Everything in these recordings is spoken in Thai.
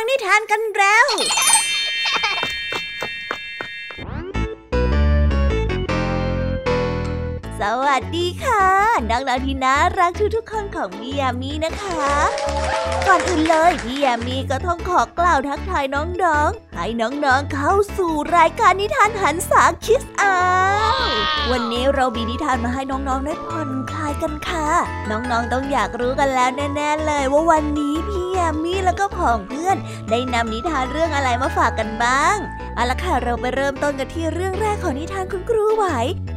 ฟังนิทานกันแล้ว สวัสดีค่ะน้องๆที่น่ารักทุกๆคนของพี่ยามีนะคะ ก่อนอื่นเลยพี่ยามีก็ต้องขอกล่าวทักทายน้องๆ ให้น้องๆเข้าสู่รายการนิทานหันษาคิสอาวันนี้เรามีนิทานมาให้น้องๆได้ผ่อนคลายกันค่ะ น้องๆต้องอยากรู้กันแล้วแน่ๆเลยว่าวันนี้พี่ ยามีแล้วก็ผองเพื่อน ได้นำนิทานเรื่องอะไรมาฝากกันบ้างเอาละค่ะเราไปเริ่มต้นกันที่เรื่องแรกของนิทานคุณครูไหว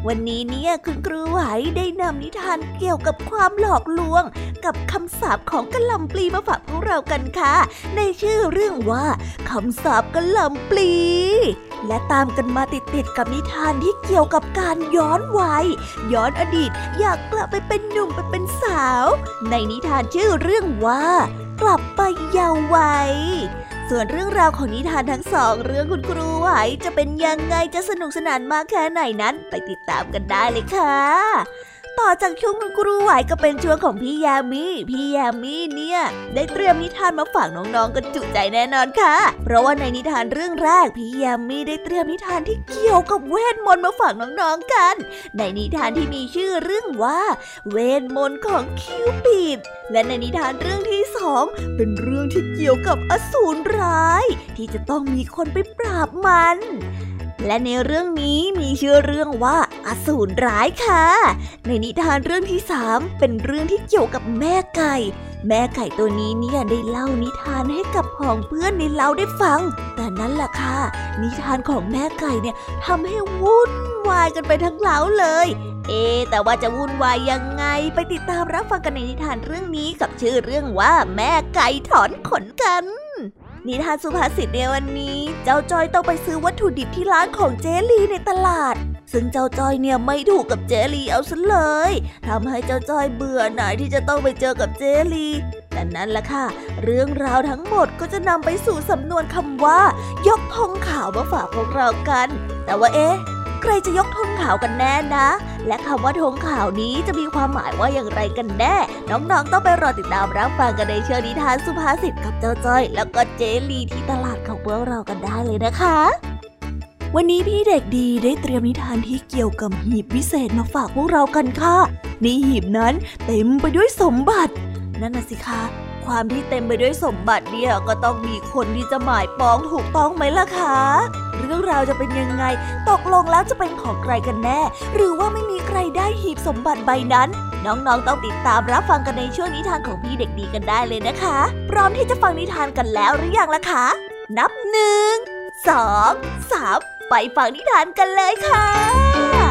วันนี้เนี่ยคุณครูไหวได้นำนิทานเกี่ยวกับความหลอกลวง กับคำสาปของกระลำปลีมาฝากพวกเรากันค่ะ ในชื่อเรื่องว่าคำสาปกระลำปลีและตามกันมาติดๆกับนิทานที่เกี่ยวกับการย้อนวัยย้อนอดีตอยากกลับไปเป็นหนุ่มไปเป็นสาว ในนิทานชื่อเรื่องว่า กลับไปเยาว์วัย ส่วนเรื่องราวของนิทานทั้งสองเรื่องคุณครูไหวจะเป็นยังไงจะสนุกสนานมากแค่ไหนนั้น ไปติดตามกันได้เลยค่ะ ต่อจากช่วงคุณครูไหวก็เป็นช่วงของพี่ยามีพี่ยามีเนี่ย ได้เตรียมนิทานมาฝากน้องๆกันจุใจแน่นอนค่ะ เพราะว่าในนิทานเรื่องแรกพี่ยามีได้เตรียมนิทานที่เกี่ยวกับเวทมนต์มาฝากน้องๆกัน ในนิทานที่มีชื่อเรื่องว่า เวทมนต์ของคิวปิดและในนิทานเรื่องที่สองเป็นเรื่องที่เกี่ยวกับอสูรร้าย ที่จะต้องมีคนไปปราบมัน และในเรื่องนี้มีชื่อเรื่องว่าอสูรร้ายค่ะ ในนิทานเรื่องที่สามเป็นเรื่องที่เกี่ยวกับแม่ไก่ แม่ไก่ตัวนี้เนี่ยได้เล่านิทานให้กับพ้องเพื่อนในเล่าได้ฟัง แต่นั้นแหละค่ะ นิทานของแม่ไก่เนี่ยทำให้วุ่นวายกันไปทั้งเล้าเลย เอ๊แต่ว่าจะวุ่นวายยังไงไปติดตามรับฟังกันในนิทานเรื่องนี้กับชื่อเรื่องว่าแม่ไก่ถอนขนกัน นิทานสุภาษิตในวันนี้ เจ้าจอยต้องไปซื้อวัตถุดิบที่ร้านของเจลีในตลาด ซึ่งเจ้าจอยเนี่ยไม่ถูกกับเจลีเอาซะเลยทำให้เจ้าจอยเบื่อหน่ายที่จะต้องไปเจอกับเจลีแต่นั้นแหละค่ะ เรื่องราวทั้งหมดก็จะนำไปสู่สำนวนคำว่า ยกธงขาวมาฝากพวกเรากัน แต่ว่าเอ๊ะ ใครจะยกธงขาวกันแน่นะ และคำว่าธงขาวนี้จะมีความหมายว่าอย่างไรกันแน่ น้องๆต้องไปรอติดตามรับฟังกันในเชิงนิทานสุภาษิตกับเจ้าจ้อย แล้วก็เจลีที่ตลาดของพวกเรากันได้เลยนะคะ วันนี้พี่เด็กดีได้เตรียมนิทานที่เกี่ยวกับหีบวิเศษมาฝากพวกเรากันค่ะ ในหีบนั้นเต็มไปด้วยสมบัติ นั่นน่ะสิคะความที่เต็มไปด้วยสมบัติเนี่ยก็ต้องมีคนที่จะหมายปองถูกต้องไหมล่ะคะ เรื่องราวจะเป็นยังไง ตกลงแล้วจะเป็นของใครกันแน่ หรือว่าไม่มีใครได้หีบสมบัติใบนั้น น้องๆต้องติดตามรับฟังกันในช่วงนิทานของพี่เด็กดีกันได้เลยนะคะ พร้อมที่จะฟังนิทานกันแล้วหรือยังล่ะคะ นับหนึ่งสองสามไปฟังนิทานกันเลยค่ะ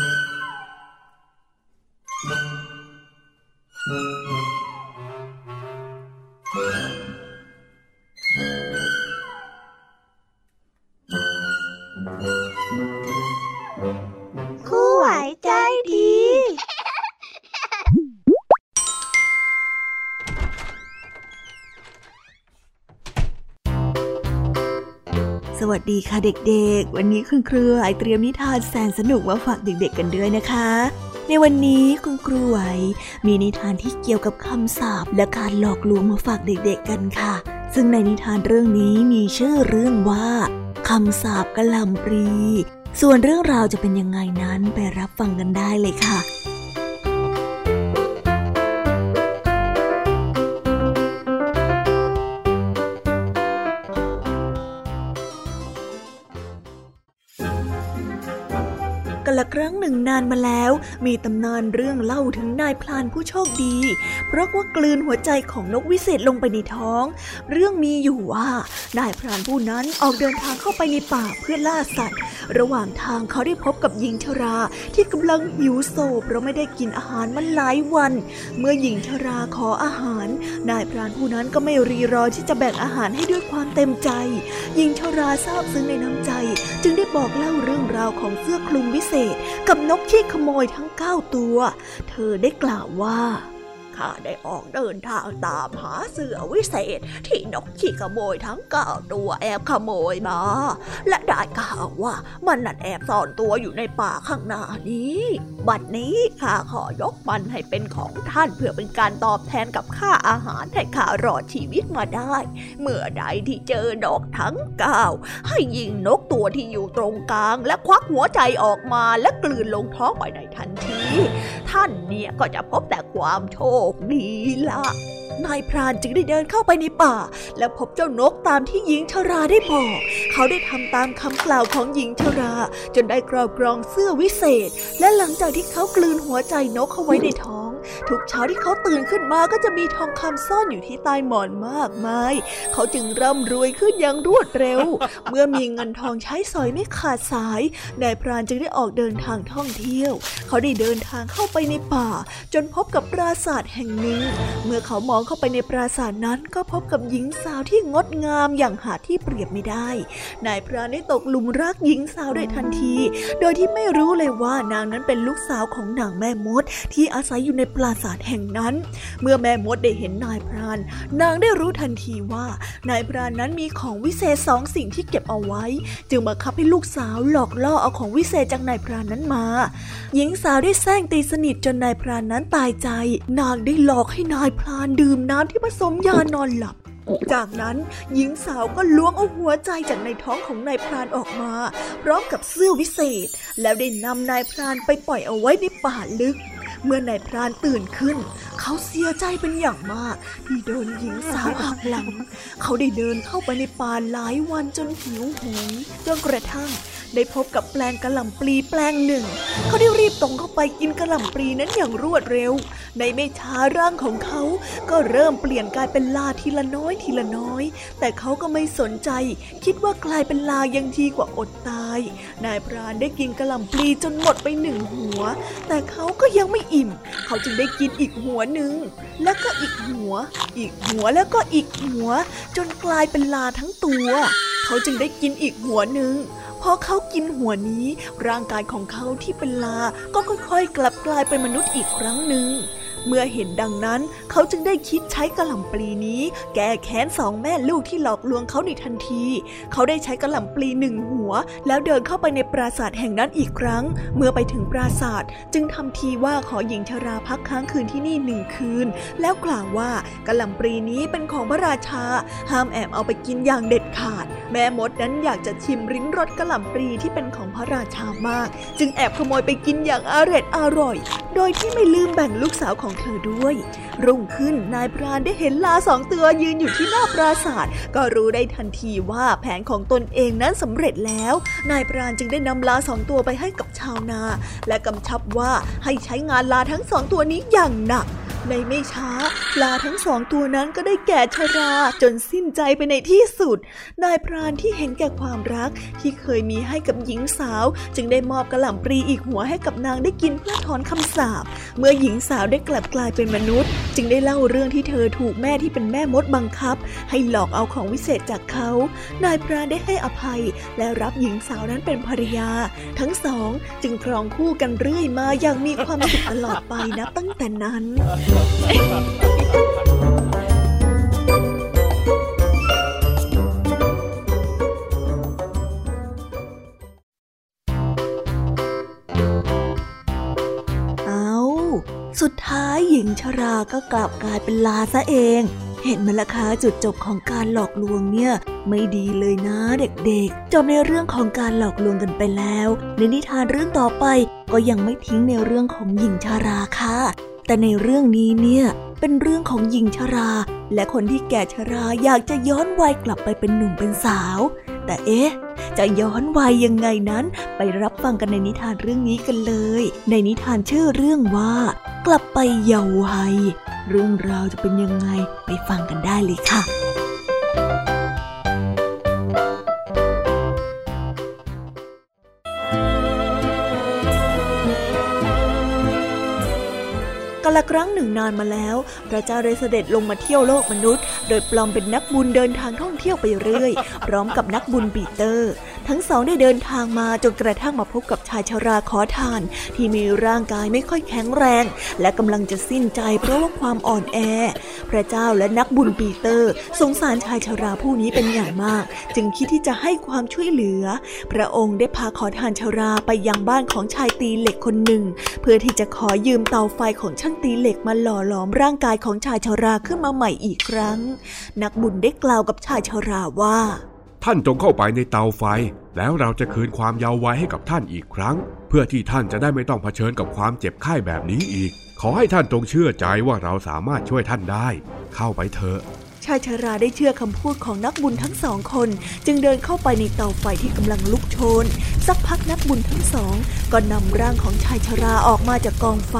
สดีค่ะเด็กๆ วันนี้คุณครูไหวเตรียมนิทานแสนสนุกมาฝากเด็กๆกันด้วยนะคะ ในวันนี้คุณครูไหวมีนิทานที่เกี่ยวกับคำสาปและการหลอกลวงมาฝากเด็กๆกันค่ะ ซึ่งในนิทานเรื่องนี้มีชื่อเรื่องว่าคำสาปกระลำปรี ส่วนเรื่องราวจะเป็นยังไงนั้นไปรับฟังกันได้เลยค่ะ นานมาแล้ว มีตำนานเรื่องเล่าถึงนายพลานผู้โชคดี เพราะว่ากลืนหัวใจของนกวิเศษลงไปในท้อง เรื่องมีอยู่ว่านายพลานผู้นั้นออกเดินทางเข้าไปในป่าเพื่อล่าสัตว์ ระหว่างทางเขาได้พบกับหญิงชราที่กำลังหิวโซเพราะไม่ได้กินอาหารมาหลายวัน เมื่อหญิงชราขออาหาร นายพรานผู้นั้นก็ไม่รีรอที่จะแบ่งอาหารให้ด้วยความเต็มใจ หญิงชราทราบซึ้งในน้ำใจ จึงได้บอกเล่าเรื่องราวของเสื้อคลุมวิเศษ กับนกที่ขโมยทั้งเก้าตัว เธอได้กล่าวว่า ข้าได้ออกเดินทางตามหาเสือวิเศษ ที่นกขี้ขโมยทั้งเก้าตัวแอบขโมยมา และได้ข่าวว่ามันนั่นแอบซ่อนตัวอยู่ในป่าข้างหน้านี้ บัดนี้ข้าขอยกมันให้เป็นของท่านเพื่อเป็นการตอบแทนกับค่าอาหารให้ข้ารอดชีวิตมาได้ เมื่อใดที่เจอนกทั้งเก้าให้ยิงนกตัวที่อยู่ตรงกลาง และควักหัวใจออกมาและกลืนลงท้องไปในทันที ท่านเนี่ยก็จะพบแต่ความโชคคดีละนายพรานจึงได้เดินเข้าไปในป่า และพบเจ้านกตามที่หญิงชราได้บอก เขาได้ทำตามคำกล่าวของหญิงชรา จนได้กรอบกรองเสื้อวิเศษ และหลังจากที่เขากลืนหัวใจนกเข้าไว้ในท้อง ทุกเช้าที่เขาตื่นขึ้นมาก็จะมีทองคำซ่อนอยู่ที่ใต้หมอนมากมาย เขาจึงร่ำรวยขึ้นอย่างรวดเร็ว เมื่อมีเงินทองใช้สอยไม่ขาดสาย นายพรานจึงได้ออกเดินทางท่องเที่ยว เขาได้เดินทางเข้าไปในป่า จนพบกับปราสาทแห่งหนึ่ง เมื่อเขามองเข้าไปในปราสาทนั้นก็พบกับหญิงสาวที่งดงามอย่างหาที่เปรียบไม่ได้ นายพรานได้ตกหลุมรักหญิงสาวโดยทันที โดยที่ไม่รู้เลยว่านางนั้นเป็นลูกสาวของนางแม่มดที่อาศัยอยู่ในปราสาทแห่งนั้น เมื่อแม่มดได้เห็นนายพราน นางได้รู้ทันทีว่านายพรานนั้นมีของวิเศษสองสิ่งที่เก็บเอาไว้ จึงบังคับให้ลูกสาวหลอกล่อเอาของวิเศษจากนายพรานนั้นมา หญิงสาวได้แซงตีสนิทจนนายพรานนั้นตายใจ นางได้หลอกให้นายพรานดื่มน้ำที่ผสมยานอนหลับจากนั้นหญิงสาวก็ล้วงเอาหัวใจจากในท้องของนายพรานออกมา พร้อมกับเสื้อวิเศษ แล้วได้นำนายพรานไปปล่อยเอาไว้ในป่าลึก เมื่อนายพรานตื่นขึ้น เขาเสียใจเป็นอย่างมาก ที่โดนหญิงสาวหักหลัง เขาได้เดินเข้าไปในป่าหลายวันจนหิวโหยจนกระทั่ง ได้พบกับแปลงกระหล่ำปลีแปลงหนึ่ง เขาได้รีบตรงเข้าไปกินกระหล่ำปลีนั้นอย่างรวดเร็ว ในไม่ช้าร่างของเขา ก็เริ่มเปลี่ยนกลายเป็นลาทีละน้อยทีละน้อย แต่เขาก็ไม่สนใจ คิดว่ากลายเป็นลายังดีกว่าอดตาย นายพรานได้กินกระหล่ำปลีจนหมดไปหนึ่งหัว แต่เขาก็ยังไม่อิ่ม เขาจึงได้กินอีกหัวหนึ่ง แล้วก็อีกหัว อีกหัวแล้วก็อีกหัว จนกลายเป็นลาทั้งตัว เขาจึงได้กินอีกหัวหนึ่งพอเขากินหัวนี้ ร่างกายของเขาที่เป็นลา ก็ค่อยๆ กลับกลายเป็นมนุษย์อีกครั้งหนึ่ง เมื่อเห็นดังนั้นเขาจึงได้คิดใช้กระหล่ำปลีนี้ แก้แค้นสองแม่ลูกที่หลอกลวงเขาในทันที เขาได้ใช้กระหล่ำปลีหนึ่งหัว แล้วเดินเข้าไปในปราสาทแห่งนั้นอีกครั้ง เมื่อไปถึงปราสาทจึงทำทีว่าขอหญิงชราพักค้างคืนที่นี่หนึ่งคืน แล้วกล่าวว่ากระหล่ำปลีนี้เป็นของพระราชา ห้ามแอบเอาไปกินอย่างเด็ดขาด แม่มดนั้นอยากจะชิมริ้นรสกระหล่ำปลีที่เป็นของพระราชามาก จึงแอบขโมยไปกินอย่างอร่อยอร่อย โดยที่ไม่ลืมแบ่งลูกสาวของเธอด้วย รุ่งขึ้นนายพรานได้เห็นลาสองตัวยืนอยู่ที่หน้าปราสาทก็รู้ได้ทันทีว่าแผนของตนเองนั้นสำเร็จแล้ว นายพรานจึงได้นำลาสองตัวไปให้กับชาวนา และกำชับว่าให้ใช้งานลาทั้งสองตัวนี้อย่างหนัก ในไม่ช้าปลาทั้งสองตัวนั้นก็ได้แก่ชราจนสิ้นใจไปในที่สุด นายพรานที่เห็นแก่ความรักที่เคยมีให้กับหญิงสาว จึงได้มอบกระหล่ำปลีอีกหัวให้กับนางได้กินเพื่อถอนคำสาปเมื่อหญิงสาวได้กลับกลายเป็นมนุษย์ จึงได้เล่าเรื่องที่เธอถูกแม่ที่เป็นแม่มดบังคับ ให้หลอกเอาของวิเศษจากเขา นายพรานได้ให้อภัย และรับหญิงสาวนั้นเป็นภรรยา ทั้งสอง จึงครองคู่กันเรื่อยมาอย่างมีความสุขตลอดไปนับตั้งแต่นั้นสุดท้ายหญิงชราก็กลับกลายเป็นลาซะเอง เห็นมาละคะจุดจบของการหลอกลวงเนี่ย ไม่ดีเลยนะเด็กๆ จบในเรื่องของการหลอกลวงกันไปแล้ว ในนิทานเรื่องต่อไปก็ยังไม่ทิ้งในเรื่องของหญิงชาราค่ะ แต่ในเรื่องนี้เนี่ยเป็นเรื่องของหญิงชรา และคนที่แก่ชราอยากจะย้อนวัยกลับไปเป็นหนุ่มเป็นสาว แต่เอ๊ะ จะย้อนวัยยังไงนั้นไปรับฟังกันในนิทานเรื่องนี้กันเลย ในนิทานชื่อเรื่องว่า กลับไปเยาว์วัยเรื่องราวจะเป็นยังไงไปฟังกันได้เลยค่ะาลครั้งหนึ่งนานมาแล้ว พระเจ้าได้เสด็จลงมาเที่ยวโลกมนุษย์ โดยปลอมเป็นนักบุญเดินทางท่องเที่ยวไปเรื่อย พร้อมกับนักบุญปีเตอร์ ทั้งสองได้เดินทางมาจนกระทั่งมาพบกับชายชราขอทาน ที่มีร่างกายไม่ค่อยแข็งแรง และกำลังจะสิ้นใจเพราะว่าความอ่อนแอ พระเจ้าและนักบุญปีเตอร์ สงสารชายชราผู้นี้เป็นอย่างมาก จึงคิดที่จะให้ความช่วยเหลือ พระองค์ได้พาขอทานชราไปยังบ้านของชายตีเหล็กคนหนึ่ง เพื่อที่จะขอยืมเตาไฟของช่างตีเหล็กมาหล่อหลอมร่างกายของชายชราขึ้นมาใหม่อีกครั้ง นักบุญได้กล่าวกับชายชราว่า ท่านจงเข้าไปในเตาไฟ แล้วเราจะคืนความเยาว์วัยให้กับท่านอีกครั้ง เพื่อที่ท่านจะได้ไม่ต้องเผชิญกับความเจ็บไข้แบบนี้อีก ขอให้ท่านจงเชื่อใจว่าเราสามารถช่วยท่านได้ เข้าไปเถอะ ชายชาราได้เชื่อคำพูดของนักบุญทั้งสองคน จึงเดินเข้าไปในเตาไฟที่กำลังลุกโชน สักพักนักบุญทั้งสอง ก็นำร่างของชายชาราออกมาจากกองไฟ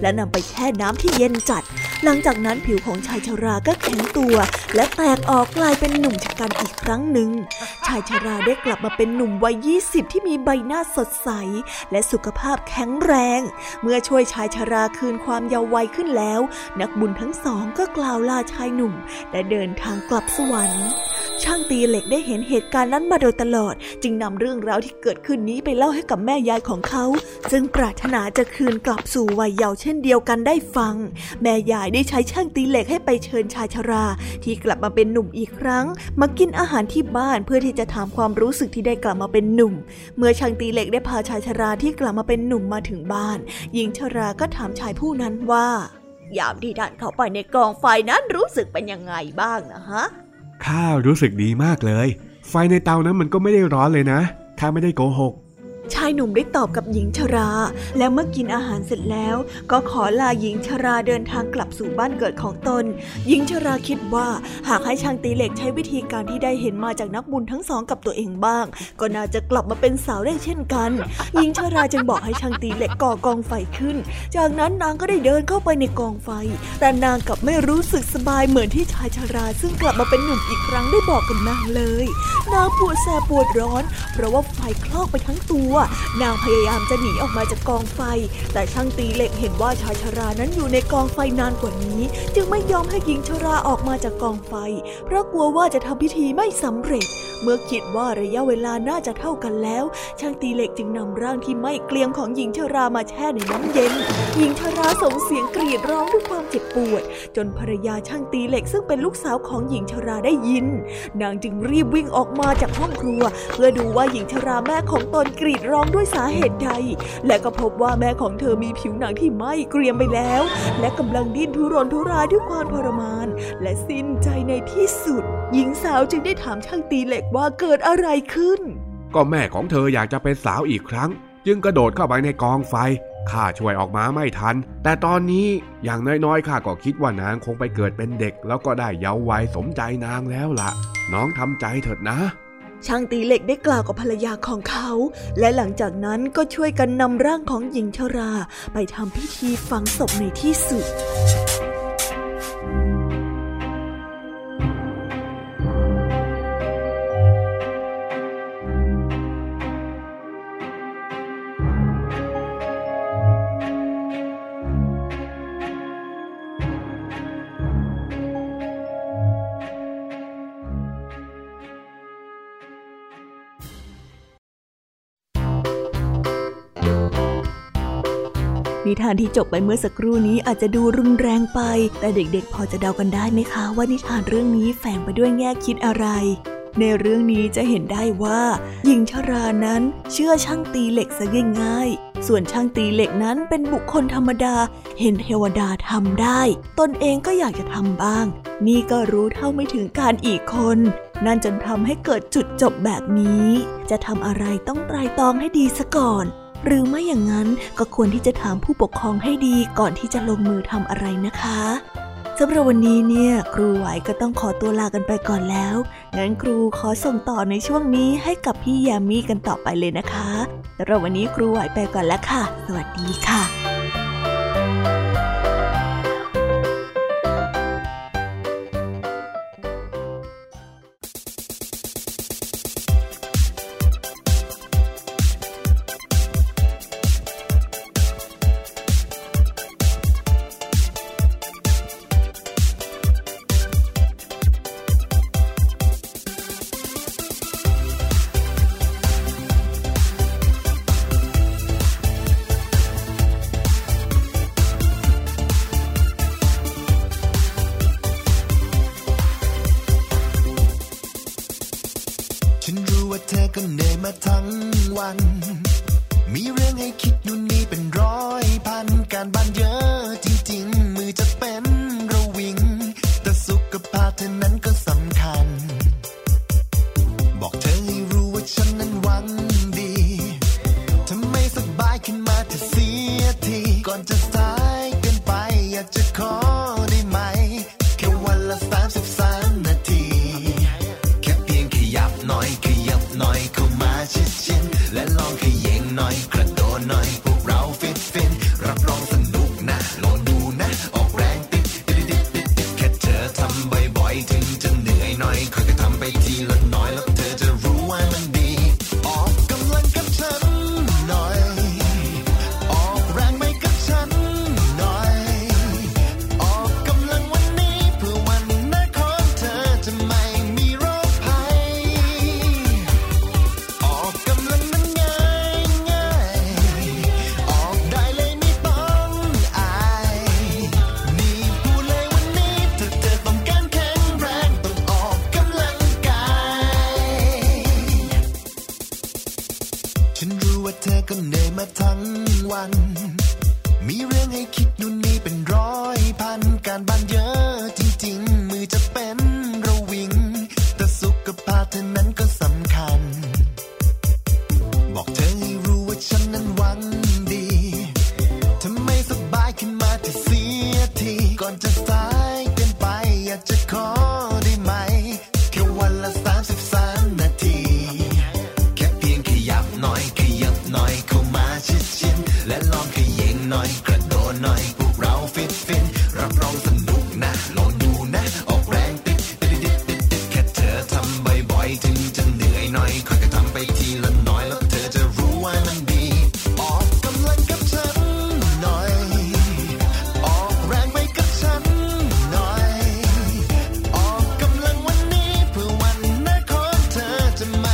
และนำไปแช่น้ำที่เย็นจัด หลังจากนั้นผิวของชายชาราก็แข็งตัว และแตกออกกลายเป็นหนุ่มชะกันอีกครั้งหนึ่ง ชายชาราได้กลับมาเป็นหนุ่มวัยยี่สิบที่มีใบหน้าสดใส และสุขภาพแข็งแรง เมื่อช่วยชายชาราคืนความเยาว์วัยขึ้นแล้ว นักบุญทั้งสองก็กล่าวลาชายหนุ่มและเดินทางกลับสวรรค์ช่างตีเหล็กได้เห็นเหตุการณ์นั้นมาโดยตลอด จึงนำเรื่องราวที่เกิดขึ้นนี้ไปเล่าให้กับแม่ยายของเขา ซึ่งปรารถนาจะคืนกลับสู่วัยเยาว์เช่นเดียวกันได้ฟัง แม่ยายได้ใช้ช่างตีเหล็กให้ไปเชิญชายชรา ที่กลับมาเป็นหนุ่มอีกครั้ง มากินอาหารที่บ้านเพื่อที่จะถามความรู้สึกที่ได้กลับมาเป็นหนุ่ม เมื่อช่างตีเหล็กได้พาชายชราที่กลับมาเป็นหนุ่มมาถึงบ้าน หญิงชราก็ถามชายผู้นั้นว่า ยามที่ท่านเข้าไปในกองไฟนั้นรู้สึกเป็นยังไงบ้างนะฮะข้ารู้สึกดีมากเลย ไฟในเตานั้นมันก็ไม่ได้ร้อนเลยนะข้าไม่ได้โกหก ชายหนุ่มได้ตอบกับหญิงชรา แล้วเมื่อกินอาหารเสร็จแล้ว ก็ขอลาหญิงชราเดินทางกลับสู่บ้านเกิดของตน หญิงชราคิดว่าหากให้ช่างตีเหล็กใช้วิธีการที่ได้เห็นมาจากนักบุญทั้งสองกับตัวเองบ้าง ก็น่าจะกลับมาเป็นสาวได้เช่นกัน หญิงชราจึงบอกให้ช่างตีเหล็กก่อกองไฟขึ้น จากนั้นนางก็ได้เดินเข้าไปในกองไฟ แต่นางกลับไม่รู้สึกสบายเหมือนที่ชายชรา ซึ่งกลับมาเป็นหนุ่มอีกครั้งได้บอกกับนางเลย นางปวดแสบปวดร้อน เพราะว่าไฟคลอกไปทั้งตัวนางพยายามจะหนีออกมาจากกองไฟ แต่ช่างตีเหล็กเห็นว่าชายชรานั้นอยู่ในกองไฟนานกว่านี้ จึงไม่ยอมให้หญิงชราออกมาจากกองไฟ เพราะกลัวว่าจะทำพิธีไม่สำเร็จ เมื่อคิดว่าระยะเวลาน่าจะเท่ากันแล้ว ช่างตีเหล็กจึงนำร่างที่ไม่เกลียมของหญิงชรามาแช่ในน้ำเย็น หญิงชราส่งเสียงกรีดร้องด้วยความเจ็บปวด จนภรรยาช่างตีเหล็กซึ่งเป็นลูกสาวของหญิงชราได้ยิน นางจึงรีบวิ่งออกมาจากห้องครัว เพื่อดูว่าหญิงชราแม่ของตนกรีดร้องด้วยสาเหตุใด และก็พบว่าแม่ของเธอมีผิวหนังที่ไหม้เกรียมไปแล้ว และกำลังดิ้นทุรนทุรายด้วยความทรมาน และสิ้นใจในที่สุด หญิงสาวจึงได้ถามช่างตีเหล็กว่าเกิดอะไรขึ้น ก็แม่ของเธออยากจะเป็นสาวอีกครั้ง จึงกระโดดเข้าไปในกองไฟข้าช่วยออกมาไม่ทัน แต่ตอนนี้อย่างน้อยๆข้าก็คิดว่านางคงไปเกิดเป็นเด็ก แล้วก็ได้เยาว์วัยสมใจนางแล้วละ่ะ น้องทำใจเถิดนะ ช่างตีเหล็กได้กล่าวกับภรรยาของเขา และหลังจากนั้นก็ช่วยกันนำร่างของหญิงชรา ไปทำพิธีฝังศพในที่สุด นิทานที่จบไปเมื่อสักครู่นี้อาจจะดูรุนแรงไป แต่เด็กๆ พอจะเดากันได้ไหมคะ ว่านิทานเรื่องนี้แฝงไปด้วยแง่คิดอะไร ในเรื่องนี้จะเห็นได้ว่าหญิงชรานั้นเชื่อช่างตีเหล็กซะง่ายๆส่วนช่างตีเหล็กนั้นเป็นบุคคลธรรมดา เห็นเทวดาทำได้ ตนเองก็อยากจะทำบ้าง นี่ก็รู้เท่าไม่ถึงการอีกคนนั่นจนทำให้เกิดจุดจบแบบนี้ จะทำอะไรต้องไตรตรองให้ดีซะก่อน หรือไม่อย่างนั้นก็ควรที่จะถามผู้ปกครองให้ดีก่อนที่จะลงมือทำอะไรนะคะสำหรับวันนี้เนี่ยครูไหวก็ต้องขอตัวลากันไปก่อนแล้ว งั้นครูขอส่งต่อในช่วงนี้ให้กับพี่ยามีกันต่อไปเลยนะคะสำหรับวันนี้ครูไหวไปก่อนแล้วค่ะ สวัสดีค่ะ Yeah. ya to my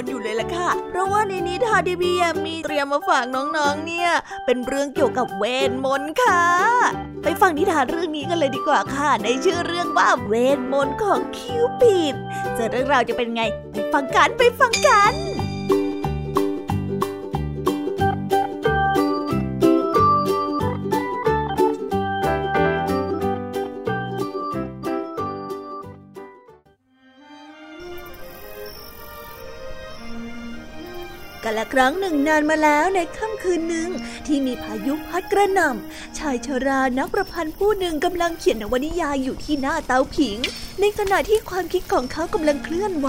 นต์อยู่เลยล่ะค่ะ เพราะว่าในนิทานที่พี่แยมมีเตรียมมาฝากน้องๆ เนี่ย เป็นเรื่องเกี่ยวกับเวทมนต์ค่ะ ไปฟังนิทานเรื่องนี้กันเลยดีกว่าค่ะ ในชื่อเรื่องว่าเวทมนต์ของคิวปิดจะเรื่องราวจะเป็นไง ไปฟังกันไปฟังกัน ละครั้งหนึ่งนานมาแล้วในค่ำคืนหนึ่งที่มีพายุพัดกระหน่ำชายชรานักประพันธ์ผู้หนึ่งกำลังเขียนนวนิยายอยู่ที่หน้าเตาผิง ในขณะที่ความคิดของเขากำลังเคลื่อนไหว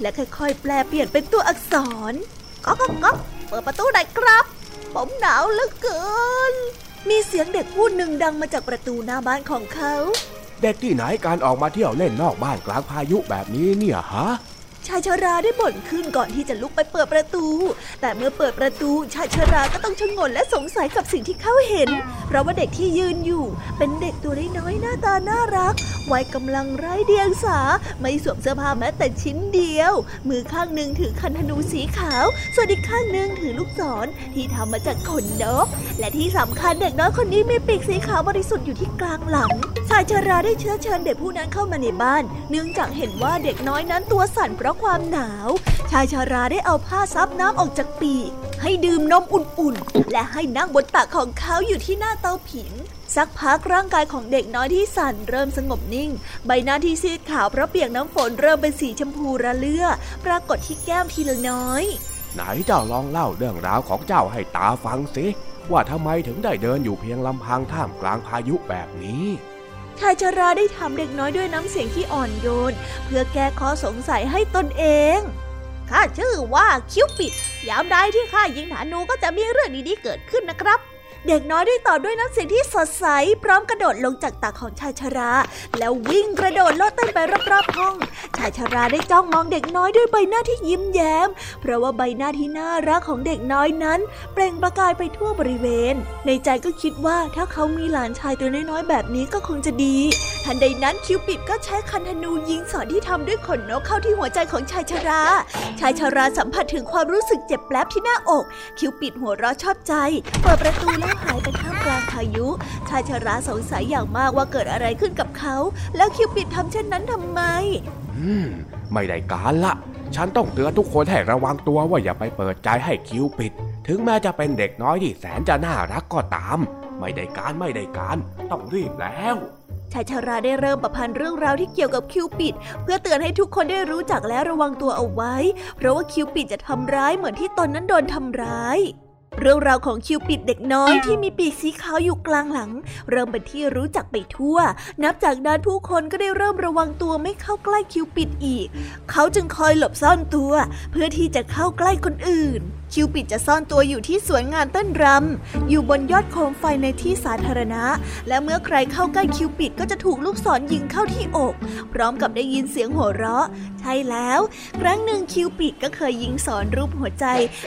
และค่อยๆ แปลเปลี่ยนเป็นตัวอักษรก๊อกก๊อกเปิดประตูหน่อยครับ ผมหนาวเหลือเกิน มีเสียงเด็กพูดหนึ่งดังมาจากประตูหน้าบ้านของเขา เด็กที่ไหนการออกมาเที่ยวเล่นนอกบ้านกลางพายุแบบนี้เนี่ยฮะ ชายชาราได้บ่นขึ้นก่อนที่จะลุกไปเปิดประตู แต่เมื่อเปิดประตูชายชาราก็ต้องชงนและสงสัยกับสิ่งที่เขาเห็น เพราะว่าเด็กที่ยืนอยู่ เป็นเด็กตัวน้อยหน้าตาน่ารักวัยกำลังไร้เดียงสา ไม่สวมเสื้อผ้าแม้แต่ชิ้นเดียว มือข้างหนึ่งถือคันธนูสีขาว ส่วนอีกข้างหนึ่งถือลูกศรที่ทำมาจากขนนก และที่สำคัญเด็กน้อยคนนี้มีปีกสีขาวบริสุทธิ์อยู่ที่กลางหลัง ชายชาราได้เชื้อเชิญเด็กผู้นั้นเข้ามาในบ้าน เนื่องจากเห็นว่าเด็กน้อยนั้นตัวสั่นเพราะความหนาว ชายชาราได้เอาผ้าซับน้ำออกจากปีก ให้ดื่มนมอุ่นๆ และให้นั่งบนตักของเขาอยู่ที่หน้าเตาผิง สักพักร่างกายของเด็กน้อยที่สั่นเริ่มสงบนิ่ง ใบหน้าที่ซีดขาวเพราะเปียกน้ำฝนเริ่มเป็นสีชมพูระเลื่อ ปรากฏที่แก้มทีละน้อย ไหนเจ้าลองเล่าเรื่องราวของเจ้าให้ตาฟังสิว่าทำไมถึงได้เดินอยู่เพียงลำพังท่ามกลางพายุแบบนี้ ชายชราได้ถามเด็กน้อยด้วยน้ำเสียงที่อ่อนโยน เพื่อแก้ข้อสงสัยให้ตนเองข้าชื่อว่าคิวปิด ยามใดที่ข้ายิงหานูก็จะมีเรื่องดีๆเกิดขึ้นนะครับ เด็กน้อยได้ตอบด้วยน้ำเสียงที่สดใส พร้อมกระโดดลงจากตักของชายชรา แล้ววิ่งกระโดดโลดเต้นไปรอบๆห้อง ชายชราได้จ้องมองเด็กน้อยด้วยใบหน้าที่ยิ้มแย้ม เพราะว่าใบหน้าที่น่ารักของเด็กน้อยนั้น เปล่งประกายไปทั่วบริเวณ ในใจก็คิดว่าถ้าเขามีหลานชายตัวน้อยๆแบบนี้ก็คงจะดี ทันใดนั้นคิวปิดก็ใช้คันธนูยิงสอนที่ทำด้วยขนนกเข้าที่หัวใจของชายชรา ชายชราสัมผัสถึงความรู้สึกเจ็บแปลบที่หน้าอก คิวปิดหัวเราะชอบใจ เปิดประตูแล้วหายไปท่ามกลางพายุ ชายชราสงสัยอย่างมากว่าเกิดอะไรขึ้นกับเขา แล้วคิวปิดทำเช่นนั้นทำไม อืม ไม่ได้การละ ฉันต้องเตือนทุกคนให้ระวังตัวว่าอย่าไปเปิดใจให้คิวปิด ถึงแม้จะเป็นเด็กน้อยที่แสนจะน่ารักก็ตาม ไม่ได้การไม่ได้การ ต้องรีบแล้วชายชาราได้เริ่มประพันธ์เรื่องราวที่เกี่ยวกับคิวปิด เพื่อเตือนให้ทุกคนได้รู้จักและระวังตัวเอาไว้ เพราะว่าคิวปิดจะทำร้ายเหมือนที่ตนนั้นโดนทำร้าย เรื่องราวของคิวปิดเด็กน้อยที่มีปีกสีขาวอยู่กลางหลัง เริ่มเป็นที่รู้จักไปทั่ว นับจากนั้นผู้คนก็ได้เริ่มระวังตัวไม่เข้าใกล้คิวปิดอีก เขาจึงคอยหลบซ่อนตัว เพื่อที่จะเข้าใกล้คนอื่น คิวปิดจะซ่อนตัวอยู่ที่สวนงานต้นรำอยู่บนยอดโคมไฟในที่สาธารณะ และเมื่อใครเข้าใกล้คิวปิดก็จะถูกลูกศรยิงเข้าที่อก พร้อมกับได้ยินเสียงหัวเราะ ใช่แล้ว ครั้งหนึ่งคิวปิดก็เคยยิงสอนรูปหัวใจ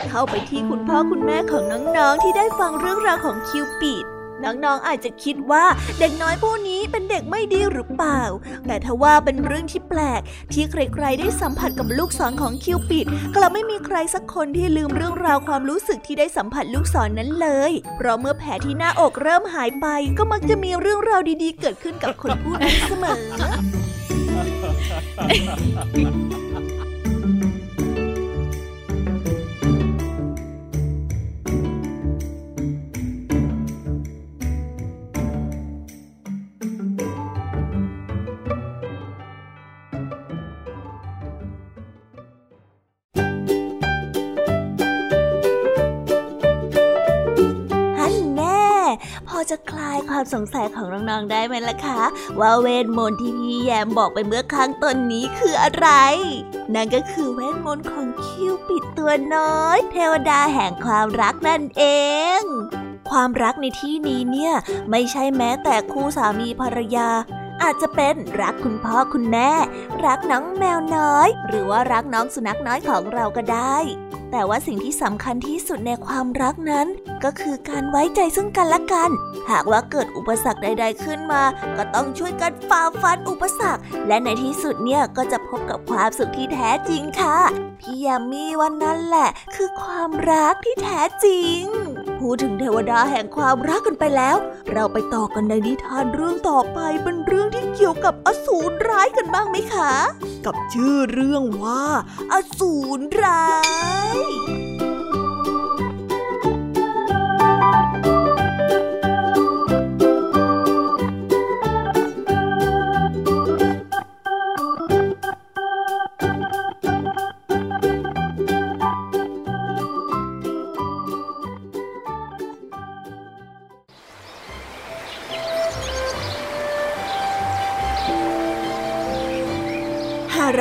เข้าไปที่คุณพ่อคุณแม่ของน้องๆที่ได้ฟังเรื่องราวของคิวปิด น้องๆอาจจะคิดว่าเด็กน้อยผู้นี้เป็นเด็กไม่ดีหรือเปล่า แต่ถ้าว่าเป็นเรื่องที่แปลก ที่ใครๆได้สัมผัสกับลูกศรของคิวปิดกลับไม่มีใครสักคนที่ลืมเรื่องราวความรู้สึกที่ได้สัมผัสลูกศรนนั้นเลย เพราะเมื่อแผลที่หน้าอกเริ่มหายไปก็มักจะมีเรื่องราวดีๆ เกิดขึ้นกับคนผู้นั้นเสมอ จะคลายความสงสัยของน้องๆได้ไหมล่ะคะ ว่าเวทมนต์ที่พี่แยมบอกไปเมื่อครั้งต้นนี้คืออะไร นั่นก็คือเวทมนต์ของคิวปิดตัวน้อย เทวดาแห่งความรักนั่นเองความรักในที่นี้เนี่ย ไม่ใช่แม้แต่คู่สามีภรรยา อาจจะเป็นรักคุณพ่อคุณแม่ รักน้องแมวน้อย หรือว่ารักน้องสุนัขน้อยของเราก็ได้ แต่ว่าสิ่งที่สำคัญที่สุดในความรักนั้นก็คือการไว้ใจซึ่งกันและกัน หากว่าเกิดอุปสรรคใด ๆขึ้นมา ก็ต้องช่วยกันฝ่าฟันอุปสรรค และในที่สุดเนี่ยก็จะพบกับความสุขที่แท้จริงค่ะ พี่ยามีวันนั้นแหละ คือความรักที่แท้จริง พูดถึงเทวดาแห่งความรักกันไปแล้ว เราไปต่อกันในนิทานเรื่องต่อไปเป็นเรื่องที่เกี่ยวกับอสูรร้ายกันบ้างไหมคะ กับชื่อเรื่องว่า อสูรร้าย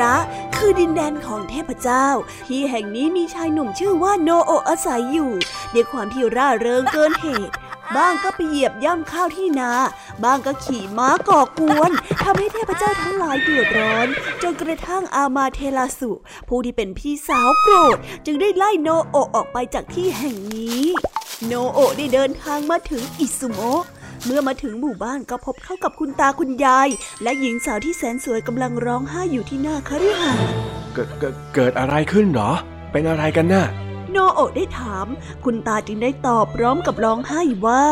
ระคือดินแดนของเทพเจ้า ที่แห่งนี้มีชายหนุ่มชื่อว่าโนโออาศัยอยู่ด้วยความที่ร่าเริงเกินเหตุ บ้างก็ไปเหยียบย่ำข้าวที่นา บ้างก็ขี่ม้าก่อกวนทำให้เทพเจ้าทั้งหลายเดือดร้อน จนกระทั่งอามาเทลาสุ ผู้ที่เป็นพี่สาวโกรธ จึงได้ไล่โนโอออกไปจากที่แห่งนี้ โนโอได้เดินทางมาถึงอิซุโมะเมื่อมาถึงหมู่บ้านก็พบเข้ากับคุณตาคุณยาย และหญิงสาวที่แสนสวยกำลังร้องไห้อยู่ที่หน้าคฤหาสน์เกิดเกิดอะไรขึ้นหรอ เป็นอะไรกันนะ่ะ โนโอได้ถาม คุณตาจึงได้ตอบพร้อมกับร้องไห้ว่า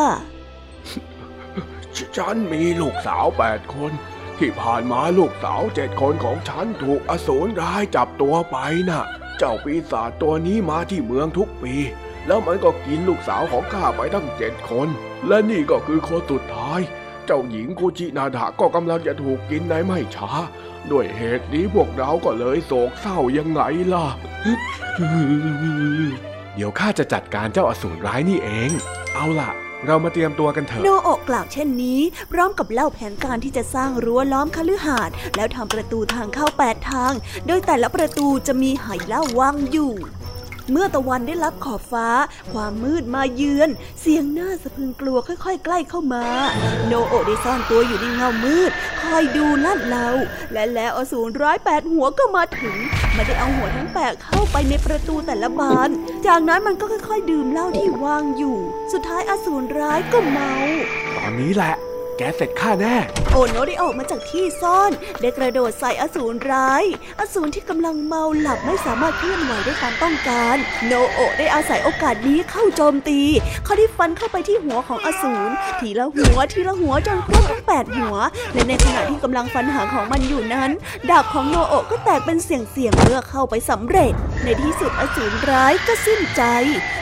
ฉันมีลูกสาวแปดคน ที่ผ่านมาลูกสาวเจ็ดคนของฉันถูกอสูรร้ายจับตัวไปนะ่ะ เจ้าปีศาจตัวนี้มาที่เมืองทุกปี แล้วมันก็กินลูกสาวของข้าไปทั้งเจ็ดคน และนี่ก็คือคนสุดท้าย เจ้าหญิงกุจินาดาก็กำลังจะถูกกินในไม่ช้า ด้วยเหตุนี้พวกเราก็เลยโศกเศร้ายังไงล่ะ เดี๋ยวข้าจะจัดการเจ้าอสูรร้ายนี่เอง เอาล่ะ เรามาเตรียมตัวกันเถอะโนโอกล่าวเช่นนี้ พร้อมกับเล่าแผนการที่จะสร้างรั้วล้อมคฤหาสน์แล้วทำประตูทางเข้าแปดทาง โดยแต่ละประตูจะมีไหเล่าวางอยู่ เมื่อตะวันได้รับขอบฟ้า ความมืดมาเยือน เสียงหน้าสะพึงกลัวค่อย ๆ ใกล้เข้ามา โนโอได้ซ่อนตัวอยู่ในเงามืด คอยดูลาดเลาและแล้วอสูรร้ายแปดหัวก็มาถึง มันได้เอาหัวทั้งแปดเข้าไปในประตูแต่ละบาน จากนั้นมันก็ค่อย ๆ ดื่มเหล้าที่วางอยู่ สุดท้ายอสูรร้ายก็เมา ตอนนี้แหละ แกเสร็จข้าแน่ โอโนได้ออกมาจากที่ซ่อน ได้กระโดดใส่อสูรร้าย อสูรที่กำลังเมาหลับไม่สามารถเคลื่อนไหวได้ตามต้องการ โนโอได้อาศัยโอกาสนี้เข้าโจมตี เขาได้ฟันเข้าไปที่หัวของอสูรทีละหัวทีละหัวจนครบทั้งแปดหัว และในขณะที่กำลังฟันหางของมันอยู่นั้น ดาบของโนโอก็แตกเป็นเสียงๆเมื่อเข้าไปสำเร็จ ในที่สุดอสูรร้ายก็สิ้นใจ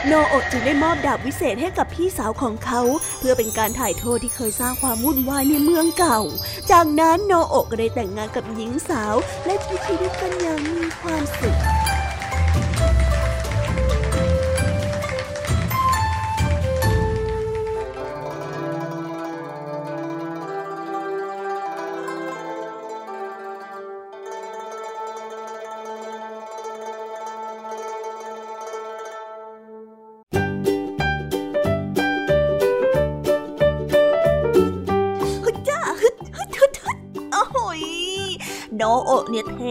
โนโอจึงได้มอบดาบวิเศษให้กับพี่สาวของเขา เพื่อเป็นการถ่ายโทษที่เคยสร้างความวุ่นวายในเมืองเก่า จากนั้นโนโอก็ได้แต่งงานกับหญิงสาว และใช้ชีวิตกันอย่างมีความสุข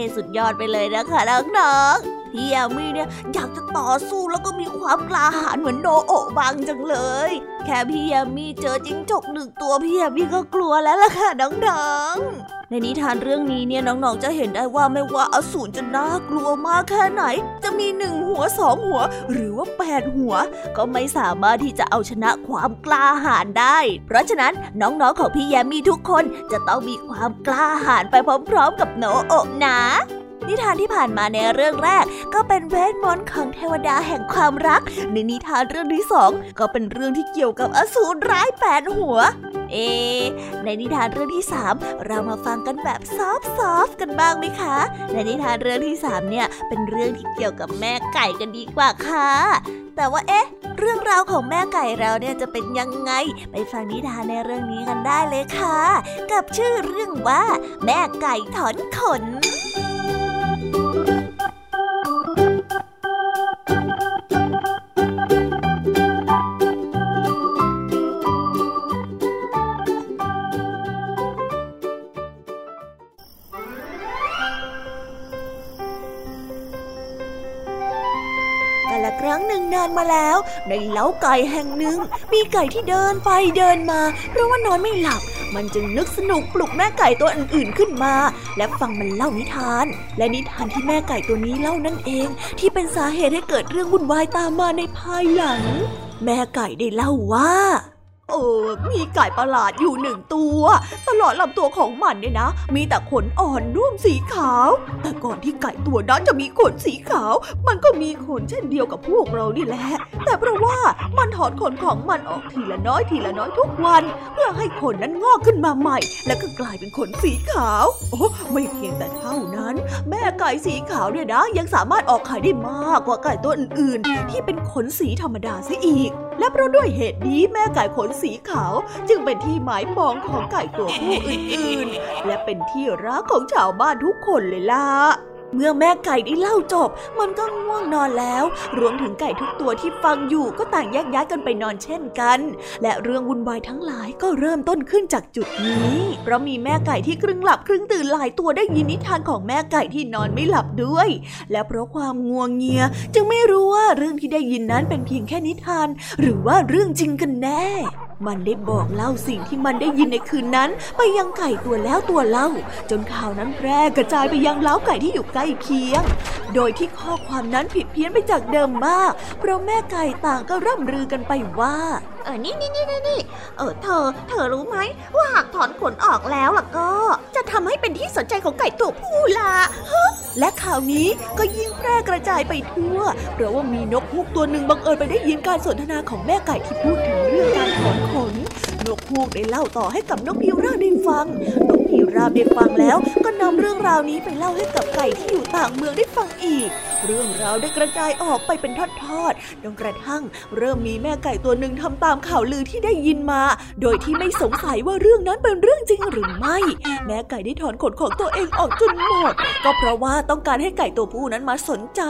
ท่สุดยอดไปเลยนะคะน้องๆพี่ยามีเนี่ยอยากจะต่อสู้แล้วก็มีความกล้าหาญเหมือนโนโอบางจังเลย แค่พี่ยามีเจอจิ้งจกหนึ่งตัวพี่ยามีก็กลัวแล้วล่ะค่ะน้องๆ ในนิทานเรื่องนี้เนี่ยน้องๆจะเห็นได้ว่าไม่ว่าอสูรจะน่ากลัวมากแค่ไหน จะมีหนึ่งหัวสองหัว หรือว่าแปดหัว ก็ไม่สามารถที่จะเอาชนะความกล้าหาญได้ เพราะฉะนั้นน้องๆของพี่แยมมีทุกคนจะต้องมีความกล้าหาญไปพร้อมๆ กับโนโอะนะนิทานที่ผ่านมาในเรื่องแรก ก็เป็นเวทมนต์ของเทวดาแห่งความรัก ในนิทานเรื่องที่สองก็เป็นเรื่องที่เกี่ยวกับอสูรร้ายแปดหัว เอ ในนิทานเรื่องที่สามเรามาฟังกันแบบ soft soft กันบ้างไหมคะ ในนิทานเรื่องที่สามเนี่ยเป็นเรื่องที่เกี่ยวกับแม่ไก่กันดีกว่าค่ะ แต่ว่าเอ๊ะ เรื่องราวของแม่ไก่เราเนี่ยจะเป็นยังไง ไปฟังนิทานในเรื่องนี้กันได้เลยค่ะ กับชื่อเรื่องว่า แม่ไก่ถอนขนานมาแล้ว ในเล้าไก่แห่งหนึ่ง มีไก่ที่เดินไปเดินมา เพราะว่านอนไม่หลับ มันจึงนึกสนุกปลุกแม่ไก่ตัวอื่นๆขึ้นมา และฟังมันเล่านิทาน และนิทานที่แม่ไก่ตัวนี้เล่านั่นเอง ที่เป็นสาเหตุให้เกิดเรื่องวุ่นวายตามมาในภายหลัง แม่ไก่ได้เล่าว่า เออ มีไก่ประหลาดอยู่หนึ่งตัว ตลอดลำตัวของมันเนี่ยนะ มีแต่ขนอ่อนร่วมสีขาว แต่ก่อนที่ไก่ตัวนั้นจะมีขนสีขาว มันก็มีขนเช่นเดียวกับพวกเรานี่แหละ แต่เพราะว่ามันถอนขนของมันออกทีละน้อยทีละน้อยทุกวัน เพื่อให้ขนนั้นงอกขึ้นมาใหม่ แล้วก็กลายเป็นขนสีขาว โอ้ไม่เพียงแต่เท่านั้น แม่ไก่สีขาวเนี่ยนะ ยังสามารถออกไข่ได้มากกว่าไก่ตัวอื่น ๆ ที่เป็นขนสีธรรมดาซะอีก และเพราะด้วยเหตุนี้แม่ไก่ขนสีขาวจึงเป็นที่หมายปองของไก่ตัวผู้อื่นๆ และเป็นที่รักของชาวบ้านทุกคนเลยล่ะเมื่อแม่ไก่ได้เล่าจบ มันก็ง่วงนอนแล้ว รวมถึงไก่ทุกตัวที่ฟังอยู่ก็ต่างแยกย้ายกันไปนอนเช่นกัน และเรื่องวุ่นวายทั้งหลายก็เริ่มต้นขึ้นจากจุดนี้ เพราะมีแม่ไก่ที่ครึ่งหลับครึ่งตื่นหลายตัวได้ยินนิทานของแม่ไก่ที่นอนไม่หลับด้วย และเพราะความงัวงเงีย จึงไม่รู้ว่าเรื่องที่ได้ยินนั้นเป็นเพียงแค่นิทาน หรือว่าเรื่องจริงกันแน่ มันได้บอกเล่าสิ่งที่มันได้ยินในคืนนั้น ไปยังไก่ตัวแล้วตัวเล่า จนข่าวนั้นแพร่กระจายไปยังเล้าไก่ที่อยู่ใกล้เคียง โดยที่ข้อความนั้นผิดเพี้ยนไปจากเดิมมาก เพราะแม่ไก่ต่างก็ร่ำลือกันไปว่าเออนี่นี่นี่นี่นี่เออเธอ เธอรู้ไหมว่าหากถอนขนออกแล้วล่ะก็ จะทำให้เป็นที่สนใจของไก่ตัวผู้ล่ะและข่าวนี้ก็ยิ่งแพร่กระจายไปทั่ว เพราะว่ามีนกฮูกตัวหนึ่งบังเอิญไปได้ยินการสนทนาของแม่ไก่ที่พูดถึงเรื่องการถอนขน นกฮูกได้เล่าต่อให้กับนกพิราบได้ฟัง นกพิราบได้ฟังแล้ว ก็นำเรื่องราวนี้ไปเล่าให้กับไก่ที่อยู่ต่างเมืองได้ฟังอีก เรื่องราวได้กระจายออกไปเป็นทอดๆจนกระทั่งเริ่มมีแม่ไก่ตัวหนึ่งทำตามข่าวลือที่ได้ยินมา โดยที่ไม่สงสัยว่าเรื่องนั้นเป็นเรื่องจริงหรือไม่ แม่ไก่ได้ถอนขนของตัวเองออกจนหมด ก็เพราะว่าต้องการให้ไก่ตัวผู้นั้นมาสนใจ